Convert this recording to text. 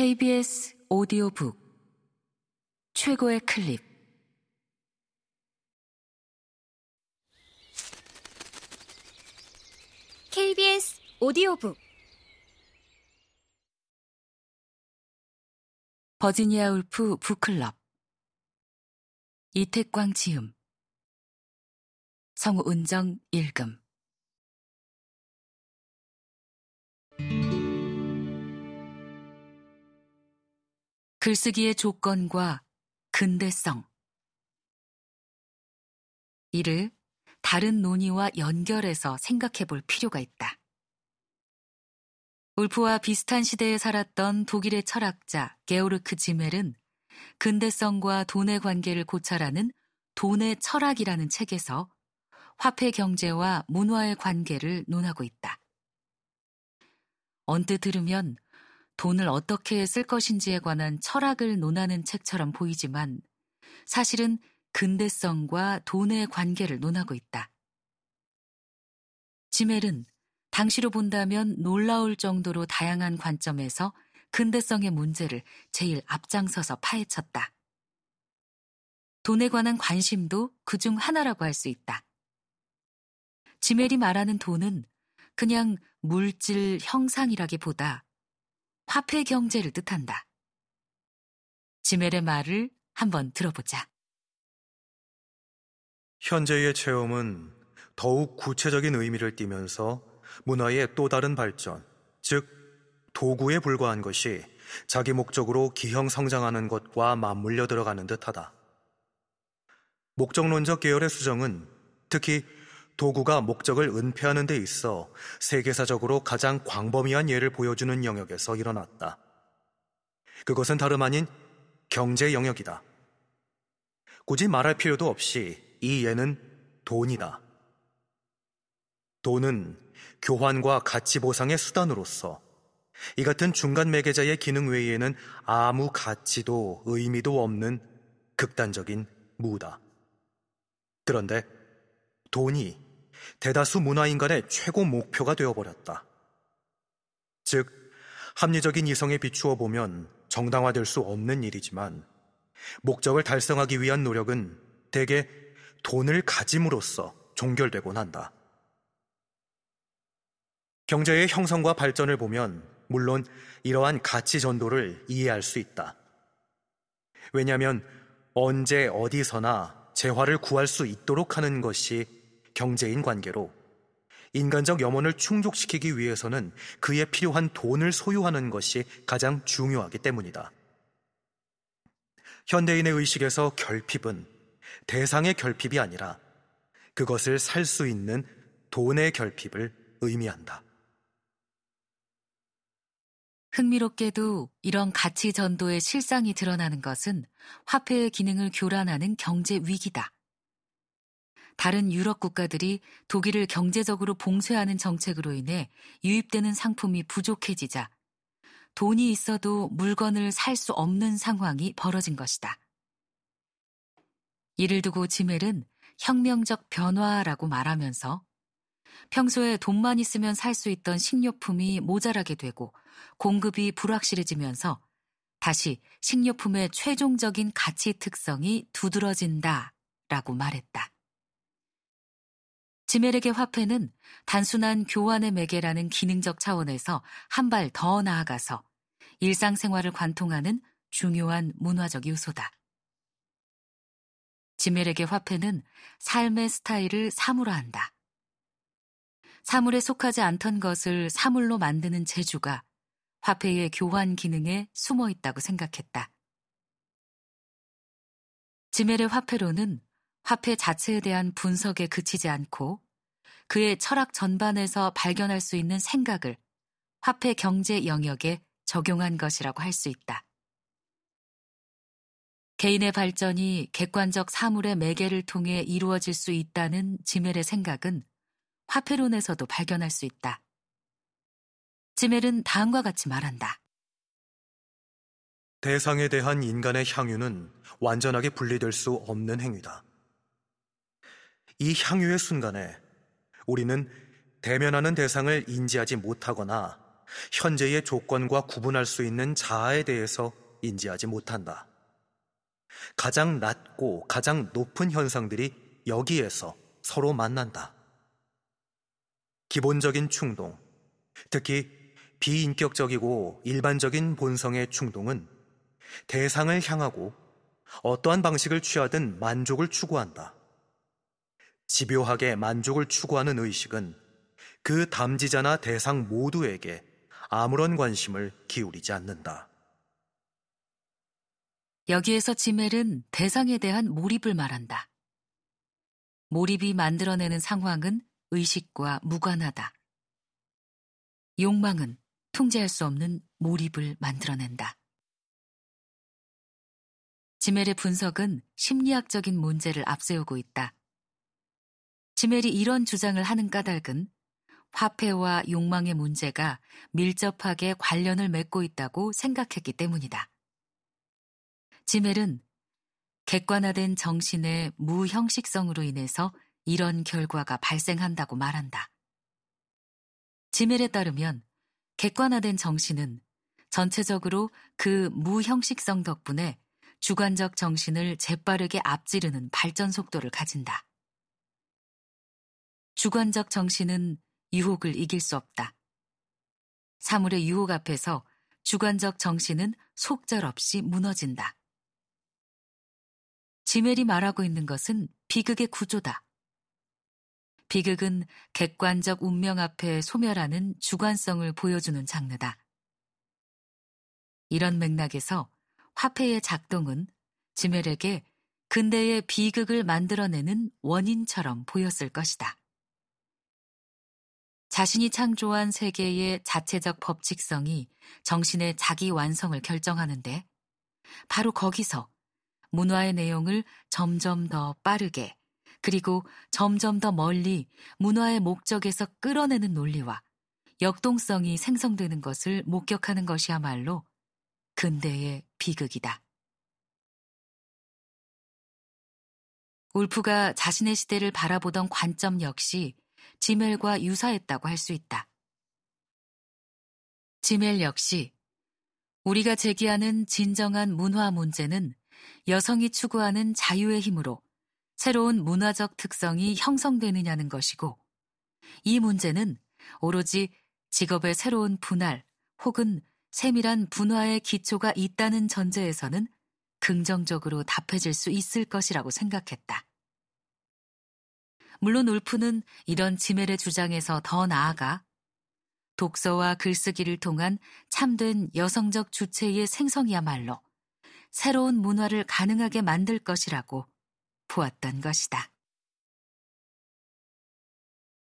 KBS 오디오북 최고의 클립. KBS 오디오북. 버지니아 울프 북클럽. 이태광 지음. 성우 은정 읽음 글쓰기의 조건과 근대성 이를 다른 논의와 연결해서 생각해 볼 필요가 있다. 울프와 비슷한 시대에 살았던 독일의 철학자 게오르크 지멜은 근대성과 돈의 관계를 고찰하는 돈의 철학이라는 책에서 화폐 경제와 문화의 관계를 논하고 있다. 언뜻 들으면 돈을 어떻게 쓸 것인지에 관한 철학을 논하는 책처럼 보이지만 사실은 근대성과 돈의 관계를 논하고 있다. 지멜은 당시로 본다면 놀라울 정도로 다양한 관점에서 근대성의 문제를 제일 앞장서서 파헤쳤다. 돈에 관한 관심도 그 중 하나라고 할 수 있다. 지멜이 말하는 돈은 그냥 물질 형상이라기보다 화폐 경제를 뜻한다. 지멜의 말을 한번 들어보자. 현재의 체험은 더욱 구체적인 의미를 띠면서 문화의 또 다른 발전, 즉 도구에 불과한 것이 자기 목적으로 기형 성장하는 것과 맞물려 들어가는 듯하다. 목적론적 계열의 수정은 특히 도구가 목적을 은폐하는 데 있어 세계사적으로 가장 광범위한 예를 보여주는 영역에서 일어났다. 그것은 다름 아닌 경제 영역이다. 굳이 말할 필요도 없이 이 예는 돈이다. 돈은 교환과 가치 보상의 수단으로서 이 같은 중간 매개자의 기능 외에는 아무 가치도 의미도 없는 극단적인 무다. 그런데 돈이 대다수 문화인간의 최고 목표가 되어버렸다. 즉, 합리적인 이성에 비추어 보면 정당화될 수 없는 일이지만 목적을 달성하기 위한 노력은 대개 돈을 가짐으로써 종결되곤 한다. 경제의 형성과 발전을 보면 물론 이러한 가치 전도를 이해할 수 있다. 왜냐하면 언제 어디서나 재화를 구할 수 있도록 하는 것이 경제인 관계로 인간적 염원을 충족시키기 위해서는 그에 필요한 돈을 소유하는 것이 가장 중요하기 때문이다. 현대인의 의식에서 결핍은 대상의 결핍이 아니라 그것을 살 수 있는 돈의 결핍을 의미한다. 흥미롭게도 이런 가치 전도의 실상이 드러나는 것은 화폐의 기능을 교란하는 경제 위기다. 다른 유럽 국가들이 독일을 경제적으로 봉쇄하는 정책으로 인해 유입되는 상품이 부족해지자 돈이 있어도 물건을 살 수 없는 상황이 벌어진 것이다. 이를 두고 지멜은 혁명적 변화라고 말하면서 평소에 돈만 있으면 살 수 있던 식료품이 모자라게 되고 공급이 불확실해지면서 다시 식료품의 최종적인 가치 특성이 두드러진다 라고 말했다. 지멜에게 화폐는 단순한 교환의 매개라는 기능적 차원에서 한 발 더 나아가서 일상생활을 관통하는 중요한 문화적 요소다. 지멜에게 화폐는 삶의 스타일을 사물화한다. 사물에 속하지 않던 것을 사물로 만드는 재주가 화폐의 교환 기능에 숨어 있다고 생각했다. 지멜의 화폐로는 화폐 자체에 대한 분석에 그치지 않고 그의 철학 전반에서 발견할 수 있는 생각을 화폐 경제 영역에 적용한 것이라고 할 수 있다. 개인의 발전이 객관적 사물의 매개를 통해 이루어질 수 있다는 지멜의 생각은 화폐론에서도 발견할 수 있다. 지멜은 다음과 같이 말한다. 대상에 대한 인간의 향유는 완전하게 분리될 수 없는 행위다. 이 향유의 순간에 우리는 대면하는 대상을 인지하지 못하거나 현재의 조건과 구분할 수 있는 자아에 대해서 인지하지 못한다. 가장 낮고 가장 높은 현상들이 여기에서 서로 만난다. 기본적인 충동, 특히 비인격적이고 일반적인 본성의 충동은 대상을 향하고 어떠한 방식을 취하든 만족을 추구한다. 집요하게 만족을 추구하는 의식은 그 담지자나 대상 모두에게 아무런 관심을 기울이지 않는다. 여기에서 지멜은 대상에 대한 몰입을 말한다. 몰입이 만들어내는 상황은 의식과 무관하다. 욕망은 통제할 수 없는 몰입을 만들어낸다. 지멜의 분석은 심리학적인 문제를 앞세우고 있다. 지멜이 이런 주장을 하는 까닭은 화폐와 욕망의 문제가 밀접하게 관련을 맺고 있다고 생각했기 때문이다. 지멜은 객관화된 정신의 무형식성으로 인해서 이런 결과가 발생한다고 말한다. 지멜에 따르면 객관화된 정신은 전체적으로 그 무형식성 덕분에 주관적 정신을 재빠르게 앞지르는 발전 속도를 가진다. 주관적 정신은 유혹을 이길 수 없다. 사물의 유혹 앞에서 주관적 정신은 속절없이 무너진다. 지멜이 말하고 있는 것은 비극의 구조다. 비극은 객관적 운명 앞에 소멸하는 주관성을 보여주는 장르다. 이런 맥락에서 화폐의 작동은 지멜에게 근대의 비극을 만들어내는 원인처럼 보였을 것이다. 자신이 창조한 세계의 자체적 법칙성이 정신의 자기 완성을 결정하는데 바로 거기서 문화의 내용을 점점 더 빠르게 그리고 점점 더 멀리 문화의 목적에서 끌어내는 논리와 역동성이 생성되는 것을 목격하는 것이야말로 근대의 비극이다. 울프가 자신의 시대를 바라보던 관점 역시 지멜과 유사했다고 할 수 있다. 지멜 역시 우리가 제기하는 진정한 문화 문제는 여성이 추구하는 자유의 힘으로 새로운 문화적 특성이 형성되느냐는 것이고 이 문제는 오로지 직업의 새로운 분할 혹은 세밀한 분화의 기초가 있다는 전제에서는 긍정적으로 답해질 수 있을 것이라고 생각했다. 물론 울프는 이런 지멜의 주장에서 더 나아가 독서와 글쓰기를 통한 참된 여성적 주체의 생성이야말로 새로운 문화를 가능하게 만들 것이라고 보았던 것이다.